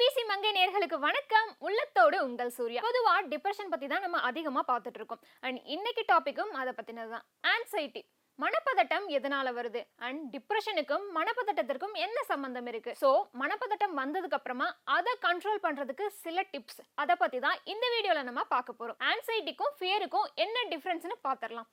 IBC மங்கை நேர்களுக்கு வணக்கம். உள்ளத்தோடு உங்கள் சூர்யா. பொதுவா டிப்ரெஷன் பத்தி தான் நம்ம அதிகமா பார்த்துட்டு இருக்கோம் அண்ட் இன்னைக்கு டாபிக்கும் அதை பத்தினது தான் ஆன்சைட்டி மனப்பதட்டம் எதனால வருது? அண்ட் டிப்ரெஷனுக்கும் மனப்பதட்டத்திற்கும் என்ன சம்பந்தம் இருக்கு? ஸோ மனப்பதட்டம் வந்ததுக்கு அப்புறமா அதை கண்ட்ரோல் பண்றதுக்கு சில டிப்ஸ் அதை பத்தி தான் இந்த வீடியோல நம்ம பார்க்க போறோம். ஆன்சைட்டிக்கும் ஃபியருக்கும் என்ன டிஃபரன்ஸ்னு பார்த்துடலாம்.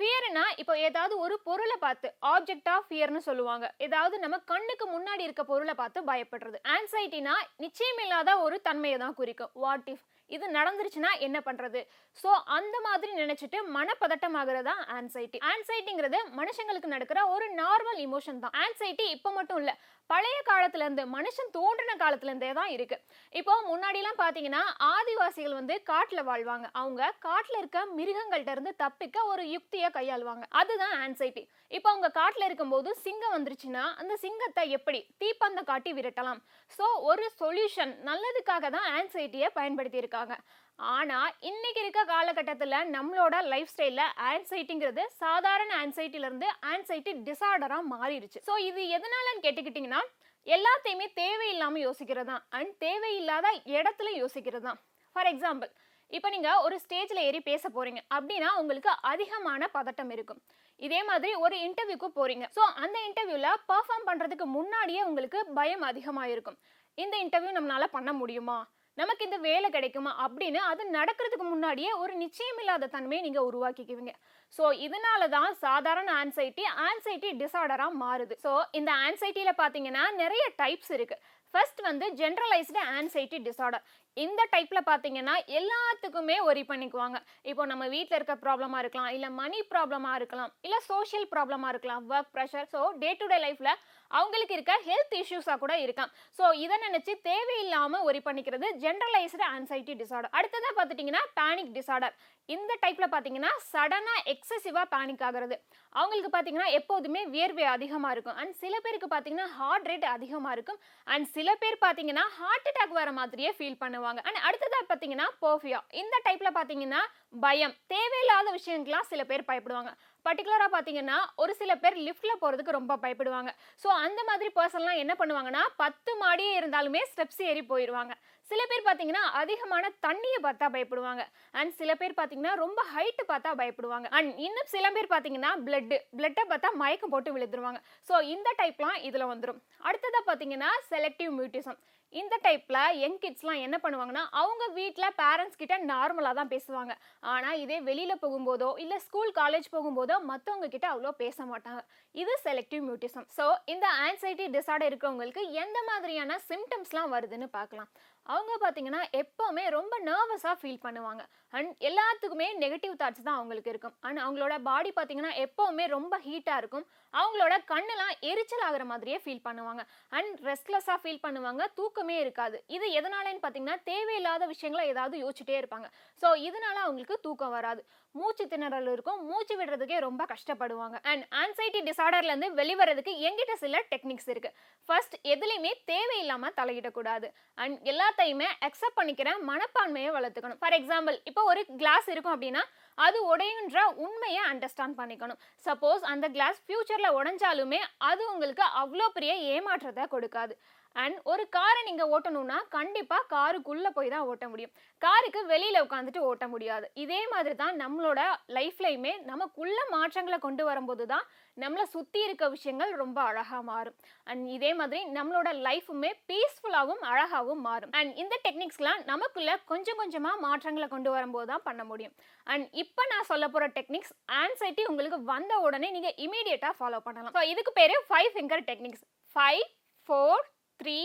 ஃபியர்னா இப்போ ஏதாவது ஒரு பொருளை பார்த்து ஆப்ஜெக்ட் ஆஃப் ஃபியர்னு சொல்லுவாங்க. ஏதாவது நம்ம கண்ணுக்கு முன்னாடி இருக்க பொருளை பார்த்து பயப்படுறது. ஆன்சைட்டினா நிச்சயமில்லாத ஒரு தன்மையை தான் குறிக்கும். வாட் இஃப் இது நடந்துருச்சுன்னா என்ன பண்ணுறது ஸோ அந்த மாதிரி நினச்சிட்டு மனப்பதட்டம் ஆகுறதா ஆன்சைட்டி ஆன்சைட்டிங்கிறது மனுஷங்களுக்கு நடக்கிற ஒரு நார்மல் இமோஷன் தான். ஆன்சைட்டி இப்போ மட்டும் இல்லை பழைய காலத்துலேருந்து மனுஷன் தோன்றின காலத்துலேருந்தே தான் இருக்குது இப்போ முன்னாடிலாம் பார்த்தீங்கன்னா ஆதிவாசிகள் வந்து காட்டில் வாழ்வாங்க. அவங்க காட்டில் இருக்க மிருகங்கள்ட்ட இருந்து தப்பிக்க ஒரு யுக்தியை கையாளுவாங்க. அதுதான் ஆன்சைட்டி இப்போ அவங்க காட்டில் இருக்கும்போது சிங்கம் வந்துருச்சுன்னா அந்த சிங்கத்தை எப்படி தீப்பந்தம் காட்டி விரட்டலாம்? ஸோ ஒரு சொல்யூஷன் நல்லதுக்காக தான் ஆன்சைட்டியை பயன்படுத்தியிருக்காங்க. இருக்காங்க ஆனால் இன்னைக்கு இருக்க காலகட்டத்தில் நம்மளோட லைஃப் ஸ்டைலில் ஆன்சைட்டிங்கிறது சாதாரண ஆன்சைட்டிலேருந்து ஆன்சைட்டி டிசார்டராக மாறிடுச்சு. ஸோ இது எதனாலன்னு கேட்டுக்கிட்டிங்கன்னா எல்லாத்தையுமே தேவையில்லாமல் யோசிக்கிறது தான் அண்ட் தேவையில்லாத இடத்துல யோசிக்கிறது தான் ஃபார் எக்ஸாம்பிள் இப்போ நீங்கள் ஒரு ஸ்டேஜில் ஏறி பேச போகிறீங்க அப்படின்னா உங்களுக்கு அதிகமான பதட்டம் இருக்கும். இதே மாதிரி ஒரு இன்டர்வியூக்கு போகிறீங்க ஸோ அந்த இன்டர்வியூவில் பர்ஃபார்ம் பண்ணுறதுக்கு முன்னாடியே உங்களுக்கு பயம் அதிகமாக இருக்கும். இந்த இன்டர்வியூ நம்மளால பண்ண முடியுமா? நமக்கு இந்த வேலை கிடைக்குமா அப்படின்னு அது நடக்கிறதுக்கு முன்னாடியே ஒரு நிச்சயமில்லாத தன்மையை நீங்கள் உருவாக்கிக்குவீங்க. ஸோ இதனால தான் சாதாரண ஆன்சைட்டி ஆன்சைட்டி டிசார்டராக மாறுது. ஸோ இந்த ஆன்சைட்டியில் பார்த்தீங்கன்னா நிறைய டைப்ஸ் இருக்குது ஃபர்ஸ்ட் வந்து ஜென்ரலைஸ்டு ஆன்சைட்டி டிசார்டர் இந்த டைப்பில் பார்த்தீங்கன்னா எல்லாத்துக்குமே ஒரி பண்ணிக்குவாங்க. இப்போ நம்ம வீட்டில் இருக்க ப்ராப்ளமாக இருக்கலாம் இல்லை மணி ப்ராப்ளமாக இருக்கலாம் இல்லை சோஷியல் ப்ராப்ளமாக இருக்கலாம் work pressure so day to day லைஃப்பில் அவங்களுக்கு இருக்க ஹெல்த் இஷ்யூஸாக கூட இருக்கலாம் ஸோ இதை நினச்சி தேவையில்லாமல் ஒரி பண்ணிக்கிறது ஜென்ரலைஸ்டு ஆன்சைட்டி டிசார்டர் அடுத்ததாக பார்த்துட்டிங்கன்னா பேனிக் டிசார்டர் இந்த டைப்பில் பார்த்தீங்கன்னா சடனாக எக்ஸசிவாக பேனிக் ஆகிறது. அவங்களுக்கு பார்த்தீங்கன்னா எப்போதுமே வியர்வை அதிகமாக இருக்கும். அண்ட் சில பேருக்கு பார்த்தீங்கன்னா ஹார்ட் ரேட் அதிகமாக இருக்கும். அண்ட் சில பேர் பார்த்தீங்கன்னா ஹார்ட் அட்டாக் வர மாதிரியே ஃபீல் பண்ணுவாங்க. அண்ட் அடுத்ததாக பார்த்தீங்கன்னா போஃபியா இந்த டைப்பில் பார்த்தீங்கன்னா பயம். தேவையில்லாத விஷயங்கள்லாம் சில பேர் பயப்படுவாங்க. பர்டிகுலராக பார்த்தீங்கன்னா ஒரு சில பேர் லிஃப்ட்டில் போகிறதுக்கு ரொம்ப பயப்படுவாங்க. ஸோ அந்த மாதிரி பர்சன்லாம் என்ன பண்ணுவாங்கன்னா பத்து மாடியே இருந்தாலுமே ஸ்டெப்ஸ் ஏறி போயிடுவாங்க சில பேர் பார்த்தீங்கன்னா அதிகமான தண்ணியை பார்த்தா பயப்படுவாங்க. அண்ட் சில பேர் பார்த்தீங்கன்னா ரொம்ப ஹைட்டு பார்த்தா பயப்படுவாங்க. அண்ட் இன்னும் சில பேர் பார்த்தீங்கன்னா பிளட்டு பிளட்டை பார்த்தா மயக்கம் போட்டு விழுந்துருவாங்க. ஸோ இந்த டைப்லாம் இதில் வந்துடும் அடுத்ததாக பார்த்தீங்கன்னா செலக்டிவ் மியூட்டிசம் இந்த டைப்பில் யங் கிட்ஸ்லாம் என்ன பண்ணுவாங்கன்னா அவங்க வீட்டில் பேரண்ட்ஸ் கிட்ட நார்மலாக தான் பேசுவாங்க. ஆனால் இதே வெளியில் போகும்போதோ இல்லை ஸ்கூல் காலேஜ் போகும்போதோ மற்றவங்க கிட்ட அவ்வளோ பேச மாட்டாங்க. இது செலக்டிவ் மியூட்டிசம் ஸோ இந்த ஆன்சைட்டி டிசார்டர் இருக்கிறவங்களுக்கு எந்த மாதிரியான சிம்டம்ஸ்லாம் வருதுன்னு பார்க்கலாம். அவங்க பார்த்தீங்கன்னா எப்போவுமே ரொம்ப நர்வஸாக ஃபீல் பண்ணுவாங்க. அண்ட் எல்லாத்துக்குமே நெகட்டிவ் தாட்ஸ் தான் அவங்களுக்கு இருக்கும். அண்ட் அவங்களோட பாடி பார்த்தீங்கன்னா எப்போவுமே ரொம்ப ஹீட்டாக இருக்கும். அவங்களோட கண்ணெல்லாம் எரிச்சல் ஆகிற மாதிரியே ஃபீல் பண்ணுவாங்க. அண்ட் ரெஸ்ட்லெஸ்ஸாக ஃபீல் பண்ணுவாங்க. தூக்கமே இருக்காது. இது எதனாலன்னு பார்த்தீங்கன்னா தேவையில்லாத விஷயங்களை ஏதாவது யோசிச்சுட்டே இருப்பாங்க. ஸோ இதனால அவங்களுக்கு தூக்கம் வராது. மூச்சு திணறல் இருக்கும். மூச்சு விடுறதுக்கே ரொம்ப கஷ்டப்படுவாங்க. அண்ட் ஆன்சைட்டி டிசார்டர்லேருந்து வெளிவரதுக்கு எங்கிட்ட சில டெக்னிக்ஸ் இருக்குது ஃபர்ஸ்ட் எதுலேயுமே தேவையில்லாமல் தலையிடக்கூடாது. அண்ட் எல்லா எல்லாத்தையுமே அக்செப்ட் பண்ணிக்கிற மனப்பான்மையை வளர்த்துக்கணும். ஃபார் எக்ஸாம்பிள் இப்போ ஒரு கிளாஸ் இருக்கும் அப்படின்னா அது உடையுன்ற உண்மையை அண்டர்ஸ்டாண்ட் பண்ணிக்கணும். சப்போஸ் அந்த கிளாஸ் ஃப்யூச்சரில் உடஞ்சாலுமே அது உங்களுக்கு அவ்வளோ பெரிய ஏமாற்றத்தை கொடுக்காது. அண்ட் ஒரு காரை நீங்கள் ஓட்டணும்னா கண்டிப்பாக காருக்குள்ளே போய் தான் ஓட்ட முடியும். காருக்கு வெளியில் உட்காந்துட்டு ஓட்ட முடியாது. இதே மாதிரி தான் நம்மளோட லைஃப்லையுமே நமக்குள்ள மாற்றங்களை கொண்டு வரும்போது தான் நம்மளை சுற்றி இருக்க விஷயங்கள் ரொம்ப அழகாக மாறும். அண்ட் இதே மாதிரி நம்மளோட லைஃபுமே பீஸ்ஃபுல்லாகவும் அழகாகவும் மாறும். அண்ட் இந்த டெக்னிக்ஸ்லாம் நமக்குள்ளே கொஞ்சம் கொஞ்சமாக மாற்றங்களை கொண்டு வரும்போது தான் பண்ண முடியும். அண்ட் இப்போ இப்போ நான் சொல்ல போகிற டெக்னிக்ஸ் ஆன்சைட்டி உங்களுக்கு வந்த உடனே நீங்கள் இமீடியட்டாக ஃபாலோ பண்ணலாம். ஸோ இதுக்கு பேர் five finger techniques five four three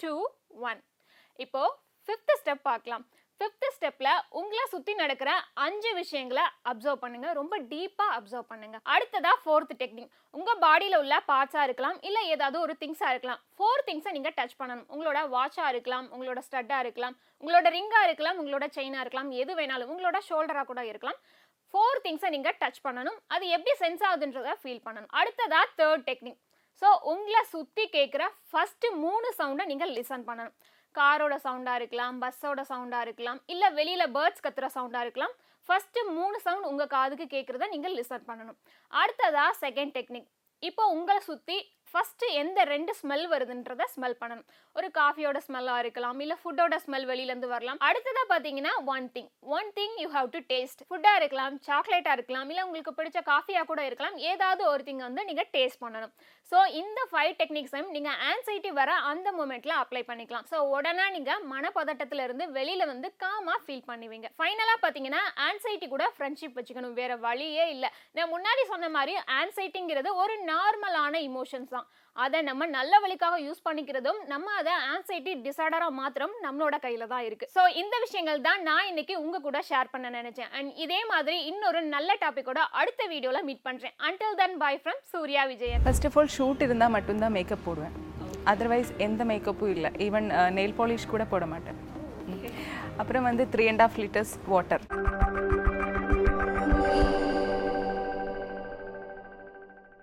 two one இப்போ ஃபிஃப்த்து ஸ்டெப் பார்க்கலாம். ஃபிஃப்த்து ஸ்டெப்பில் உங்களை சுற்றி நடக்கிற அஞ்சு விஷயங்களை அப்சர்வ் பண்ணுங்கள் ரொம்ப டீப்பாக அப்சர்வ் பண்ணுங்கள் அடுத்ததாக ஃபோர்த் டெக்னிக் உங்கள் பாடியில் உள்ள பார்ட்ஸாக இருக்கலாம் இல்லை ஏதாவது ஒரு திங்ஸாக இருக்கலாம். ஃபோர் திங்ஸை நீங்கள் டச் பண்ணணும். உங்களோட வாட்சாக இருக்கலாம் உங்களோட ஸ்டட்டாக இருக்கலாம் உங்களோட ரிங்காக இருக்கலாம் உங்களோட செயினாக இருக்கலாம் எது வேணாலும் உங்களோட ஷோல்டராக கூட இருக்கலாம். ஃபோர் திங்ஸை நீங்கள் டச் பண்ணணும். அது எப்படி சென்ஸ் ஆகுதுன்றத ஃபீல் பண்ணணும். அடுத்ததா தேர்ட் டெக்னிக் ஸோ உங்களை சுற்றி கேட்குற ஃபஸ்ட்டு மூணு சவுண்டை நீங்கள் லிசன் பண்ணணும். காரோட சவுண்டாக இருக்கலாம் பஸ்ஸோட சவுண்டாக இருக்கலாம் இல்லை வெளியில் பேர்ட்ஸ் கத்துற சவுண்டாக இருக்கலாம். ஃபஸ்ட்டு மூணு சவுண்ட் உங்கள் காதுக்கு கேட்குறத நீங்கள் லிசன் பண்ணணும். அடுத்ததா செகண்ட் டெக்னிக் இப்போ உங்களை சுற்றி ஃபஸ்ட்டு எந்த ரெண்டு ஸ்மெல் வருதுன்றத ஸ்மெல் பண்ணணும். ஒரு காஃபியோட ஸ்மெல்லாக இருக்கலாம் இல்லை ஃபுட்டோட ஸ்மெல் வெளியிலேருந்து வரலாம். அடுத்ததாக பார்த்தீங்கன்னா one thing one thing you have to taste ஃபுட்டாக இருக்கலாம் சாக்லேட்டாக இருக்கலாம் இல்லை உங்களுக்கு பிடிச்ச காஃபியாக கூட இருக்கலாம். ஏதாவது ஒரு திங் வந்து நீங்கள் டேஸ்ட் பண்ணணும். ஸோ இந்த ஃபைவ் டெக்னிக்ஸையும் நீங்கள் ஆன்சைட்டி வர அந்த மூமெண்ட்டில் அப்ளை பண்ணிக்கலாம். ஸோ உடனே நீங்கள் மனப்பதட்டத்திலிருந்து வெளியில் வந்து காமாக ஃபீல் பண்ணுவீங்க. ஃபைனலாக பார்த்தீங்கன்னா ஆன்சைட்டி கூட ஃப்ரெண்ட்ஷிப் வச்சுக்கணும். வேறு வழியே இல்லை. நான் முன்னாடி சொன்ன மாதிரி ஆன்சைட்டிங்கிறது ஒரு நார்மலான இமோஷன்ஸ் தான். அதை நம்ம நல்ல வழிக்காக யூஸ் பண்ணிக்கிறதும் நம்ம அதை ஆன்சைட்டி டிசார்டராக மாத்திரம் நம்மளோட கையில் தான் இருக்கு. ஸோ இந்த விஷயங்கள் தான் நான் இன்னைக்கு உங்க கூட ஷேர் பண்ண நினைச்சேன். அண்ட் இதே மாதிரி இன்னொரு நல்ல டாபிக்கோட அடுத்த வீடியோவில் மீட் பண்ணுறேன் until then bye from Surya Vijayan first of all shoot இருந்தால் மட்டும்தான் மேக்கப் போடுவேன். அதர்வைஸ் எந்த மேக்கப்பும் இல்லை. ஈவன் நெயில் பாலிஷ் கூட போட மாட்டேன். அப்புறம் வந்து three and half litres water